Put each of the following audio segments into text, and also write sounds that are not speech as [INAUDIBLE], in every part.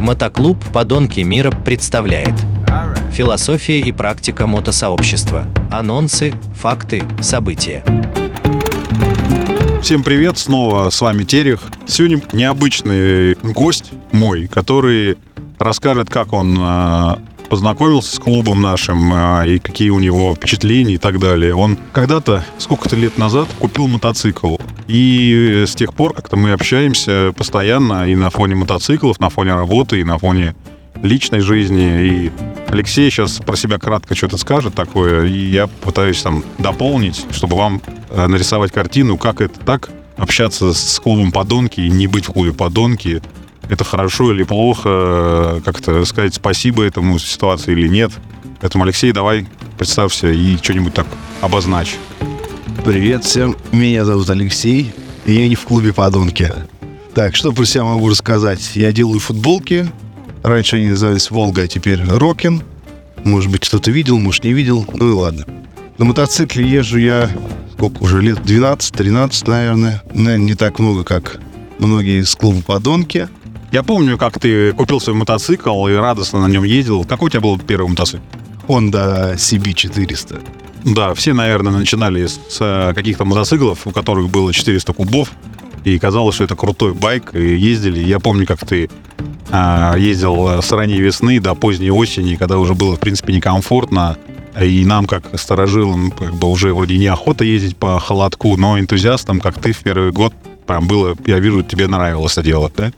Мотоклуб «Подонки мира» представляет Философия и практика мотосообщества. Анонсы, факты, события. Всем привет, снова с вами Терех. Сегодня необычный гость мой, который расскажет, как он э, познакомился с клубом нашим э, и какие у него впечатления и так далее. Он когда-то, сколько-то лет назад, купил мотоцикл. И с тех пор как-то мы общаемся постоянно и на фоне мотоциклов, на фоне работы, и на фоне личной жизни. И Алексей сейчас про себя кратко что-то скажет такое, и я пытаюсь там дополнить, чтобы вам э, нарисовать картину, как это так общаться с клубом подонки и не быть в клубе подонки. Это хорошо или плохо, как-то сказать спасибо этому ситуации или нет. Поэтому, Алексей, давай представься и что-нибудь так обозначь. Привет всем, меня зовут Алексей, и я не в клубе подонки. Так, что про себя могу рассказать? Я делаю футболки. Раньше они назывались Волга, а теперь Рокин. Может быть, кто-то видел, может, не видел. Ну и ладно. На мотоцикле езжу я, сколько уже, лет 12-13, наверное. Наверное, не так много, как многие из клуба подонки. Я помню, как ты купил свой мотоцикл и радостно на нем ездил. Какой у тебя был первый мотоцикл? Honda CB400. Да, все, наверное, начинали с э, каких-то мотоциклов, у которых было 400 кубов, и казалось, что это крутой байк, и ездили. Я помню, как ты а, ездил с ранней весны до поздней осени, когда уже было, в принципе, некомфортно, и нам, как сторожилам, как бы уже вроде неохота ездить по холодку, но энтузиастам, как ты в первый год, прям было, я вижу, тебе нравилось это делать, да?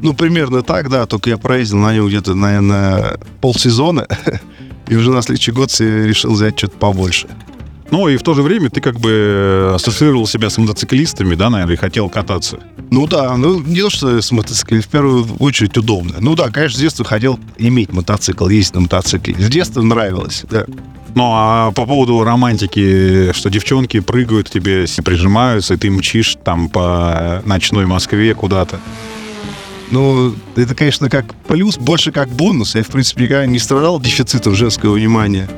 Ну, примерно так, да, только я проездил на нем где-то, наверное, полсезона, [LAUGHS] и уже на следующий год решил взять что-то побольше. Ну и в то же время ты как бы ассоциировал себя с мотоциклистами, да, наверное, и хотел кататься. Ну да, ну не то, что с мотоциклом, в первую очередь удобно. Ну да, конечно, с детства хотел иметь мотоцикл, ездить на мотоцикле. С детства нравилось, да. Ну а по поводу романтики, что девчонки прыгают к тебе, прижимаются, и ты мчишь там по ночной Москве куда-то. Ну, это, конечно, как плюс, больше как бонус. Я, в принципе, никогда не страдал дефицитом женского внимания.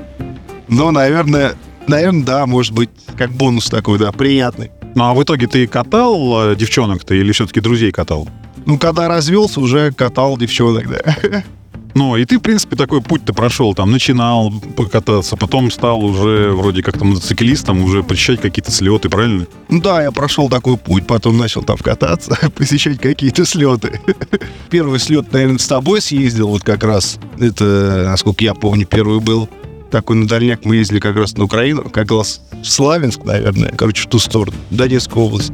Но, наверное, наверное, да, может быть, как бонус такой, да, приятный. Ну, а в итоге ты катал э, девчонок-то или все-таки друзей катал? Ну, когда развелся, уже катал девчонок, да. [LAUGHS] Ну, и ты, в принципе, такой путь-то прошел, там, начинал покататься, потом стал уже вроде как-то мотоциклистом, уже посещать какие-то слеты, правильно? Ну да, я прошел такой путь, потом начал там кататься, [LAUGHS] посещать какие-то слеты. [LAUGHS] Первый слет, наверное, с тобой съездил, вот как раз, это, насколько я помню, первый был. Такой на дальняк мы ездили как раз на Украину, как раз в Славянск, наверное, короче, в ту сторону, Донецкая область.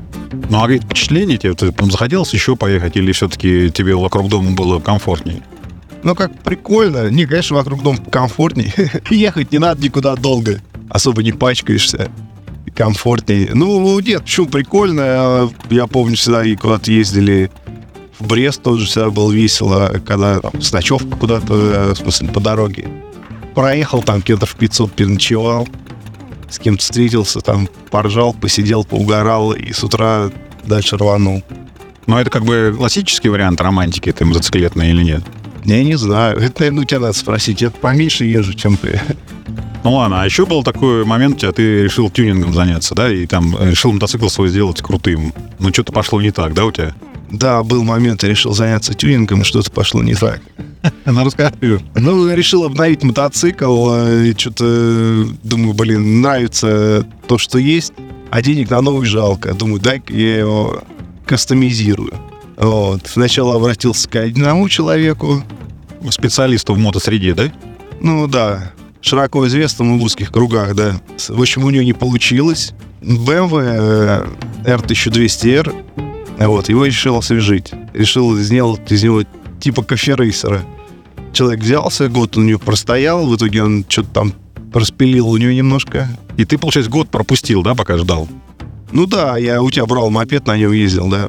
Ну, а впечатление тебе, ты там захотелось еще поехать, или все-таки тебе вокруг дома было комфортнее? Ну, как прикольно. Не, конечно, вокруг дома комфортней. [LAUGHS] Ехать не надо никуда долго. Особо не пачкаешься. Комфортнее. Ну, нет, почему прикольно. Я помню, всегда и куда-то ездили в Брест тоже всегда было весело, когда там, с ночевкой куда-то, э, в смысле, по дороге. Проехал там километров 500, переночевал, с кем-то встретился, там поржал, посидел, поугорал и с утра дальше рванул. Но это как бы классический вариант романтики, ты мотоциклетной или нет? Я не знаю. Это, наверное, у тебя надо спросить. Я поменьше езжу, чем ты. Ну ладно, а еще был такой момент, тебя ты решил тюнингом заняться, да, и там решил мотоцикл свой сделать крутым. Ну, что-то пошло не так, да, у тебя? Да, был момент, я решил заняться тюнингом, что-то пошло не так. [LAUGHS] Ну, расскажи. Ну, решил обновить мотоцикл, и что-то, думаю, блин, нравится то, что есть, а денег на новый жалко. Думаю, дай-ка я его кастомизирую. Вот. Сначала обратился к одному человеку. Специалисту в мотосреде, да? Ну да, широко известному в узких кругах, да. В общем, у него не получилось. BMW R1200R, вот, его решил освежить. Решил сделать из него типа кофе-рейсера. Человек взялся, год у него простоял, в итоге он что-то там распилил у него немножко. И ты, получается, год пропустил, да, пока ждал? Ну да, я у тебя брал мопед, на нем ездил, да.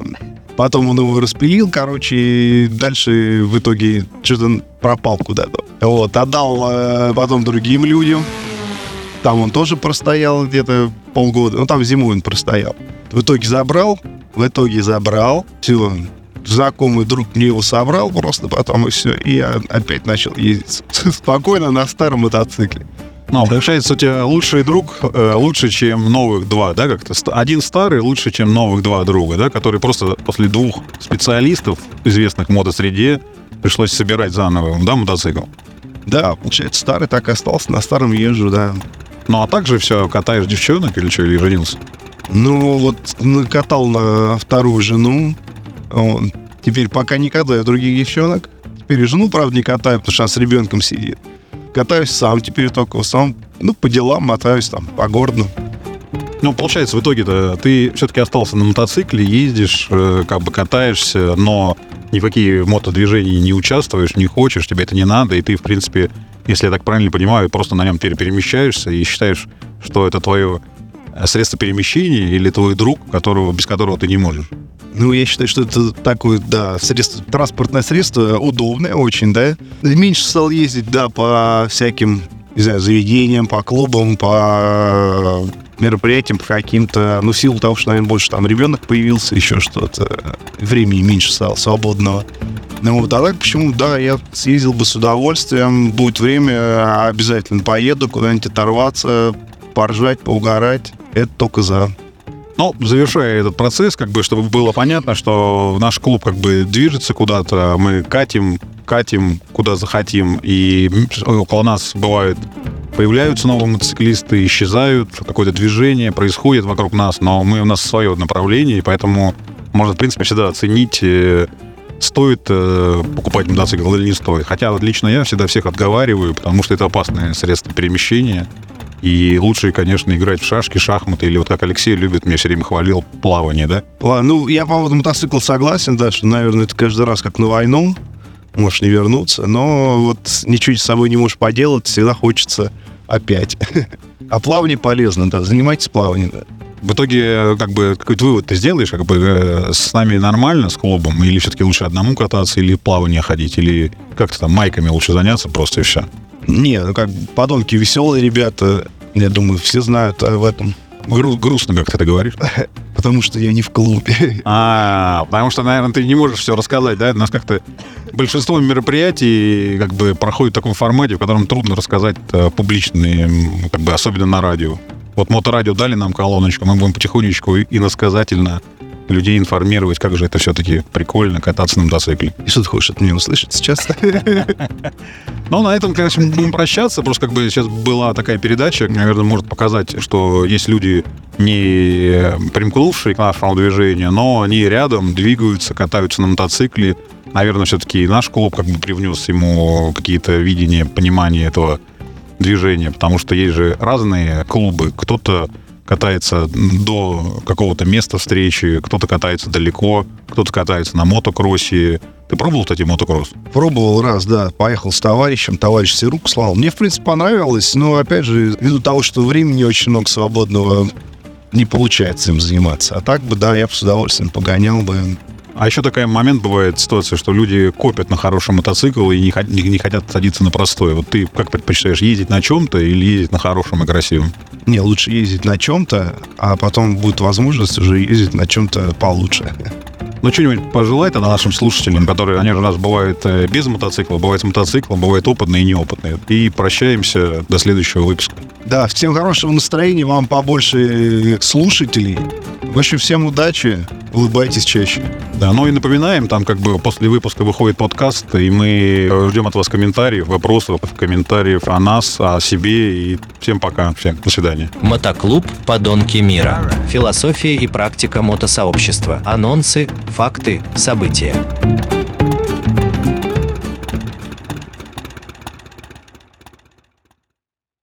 Потом он его распилил, короче, и дальше в итоге что-то пропал куда-то. Вот, отдал э, потом другим людям. Там он тоже простоял где-то полгода. Ну, там зимой он простоял. В итоге забрал, в итоге забрал. Все, знакомый друг мне его собрал просто потом, и все. И я опять начал ездить [LAUGHS] спокойно на старом мотоцикле. Ну, получается, у тебя лучший друг э, лучше, чем новых два, да, как-то? Один старый лучше, чем новых два друга, да, которые просто после двух специалистов, известных в мотосреде, пришлось собирать заново, да, мотоцикл? Да, получается, старый так и остался, на старом езжу, да. Ну, а также все, катаешь девчонок или что, или женился? Ну, вот накатал на вторую жену. Вот. Теперь пока не катаю других девчонок. Теперь и жену, правда, не катаю, потому что она с ребенком сидит. Катаюсь сам теперь только сам, ну, по делам мотаюсь там, по городу. Ну, получается, в итоге-то ты все-таки остался на мотоцикле, ездишь, э, как бы катаешься, но ни в какие мотодвижения не участвуешь, не хочешь, тебе это не надо, и ты, в принципе, если я так правильно понимаю, просто на нем перемещаешься и считаешь, что это твое средство перемещения или твой друг, которого, без которого ты не можешь. Ну, я считаю, что это такое, да, средство, транспортное средство, удобное очень, да. Меньше стал ездить, да, по всяким, не знаю, заведениям, по клубам, по мероприятиям по каким-то, ну, силу того, что, наверное, больше там ребенок появился, еще что-то, времени меньше стало свободного. Ну, вот, а так почему, да, я съездил бы с удовольствием, будет время, обязательно поеду куда-нибудь оторваться, поржать, поугарать, это только за. Ну, завершая этот процесс, как бы, чтобы было понятно, что наш клуб как бы движется куда-то, мы катим, катим, куда захотим, и около нас бывает появляются новые мотоциклисты, исчезают, какое-то движение происходит вокруг нас, но мы у нас свое направление, и поэтому можно, в принципе, всегда оценить, э, стоит э, покупать мотоцикл или не стоит. Хотя лично я всегда всех отговариваю, потому что это опасное средство перемещения. И лучше, конечно, играть в шашки, шахматы, или вот как Алексей любит, мне все время хвалил, плавание, да? Ну, я по поводу мотоцикла согласен, да, что, наверное, это каждый раз как на войну, можешь не вернуться, но вот ничего с собой не можешь поделать, всегда хочется опять. [LAUGHS] А плавание полезно, да, занимайтесь плаванием, да. В итоге, как бы, какой-то вывод ты сделаешь, как бы, э, с нами нормально, с клубом, или все-таки лучше одному кататься, или плавание ходить, или как-то там майками лучше заняться просто и все? Не, ну как, подонки веселые ребята, я думаю, все знают в этом. Гру- грустно, как ты это говоришь. [LAUGHS] Потому что я не в клубе. А, потому что, наверное, ты не можешь все рассказать, да? У нас как-то большинство мероприятий как бы проходит в таком формате, в котором трудно рассказать э, публичные, как бы особенно на радио. Вот моторадио дали нам колоночку, мы будем потихонечку и насказательно людей информировать, как же это все-таки прикольно кататься на мотоцикле. И что ты хочешь от меня услышать сейчас? [LAUGHS] Ну, на этом, конечно, будем прощаться. Просто как бы сейчас была такая передача, наверное, может показать, что есть люди, не примкнувшие к нашему движению, но они рядом двигаются, катаются на мотоцикле. Наверное, все-таки наш клуб как бы привнес ему какие-то видения, понимание этого движения, потому что есть же разные клубы. Кто-то катается до какого-то места встречи, кто-то катается далеко, кто-то катается на мотокроссе. Ты пробовал, кстати, мотокросс? Пробовал раз, да. Поехал с товарищем, товарищ себе руку слал. Мне, в принципе, понравилось, но, опять же, ввиду того, что времени очень много свободного, не получается им заниматься. А так бы, да, я бы с удовольствием погонял бы. А еще такой момент бывает ситуация, что люди копят на хороший мотоцикл и не, не, не хотят садиться на простой. Вот ты как предпочитаешь, ездить на чем-то или ездить на хорошем и красивом? Не, лучше ездить на чем-то, а потом будет возможность уже ездить на чем-то получше. Ну, что-нибудь пожелай тогда нашим слушателям, которые, они же у нас бывают э, без мотоцикла, бывают с мотоциклом, бывают опытные и неопытные. И прощаемся до следующего выпуска. Да, всем хорошего настроения, вам побольше слушателей. В общем, всем удачи, улыбайтесь чаще. Да, ну и напоминаем, там как бы после выпуска выходит подкаст, и мы ждем от вас комментариев, вопросов, комментариев о нас, о себе, и всем пока, всем до свидания. Мотоклуб «Подонки мира». Философия и практика мотосообщества. Анонсы, факты, события.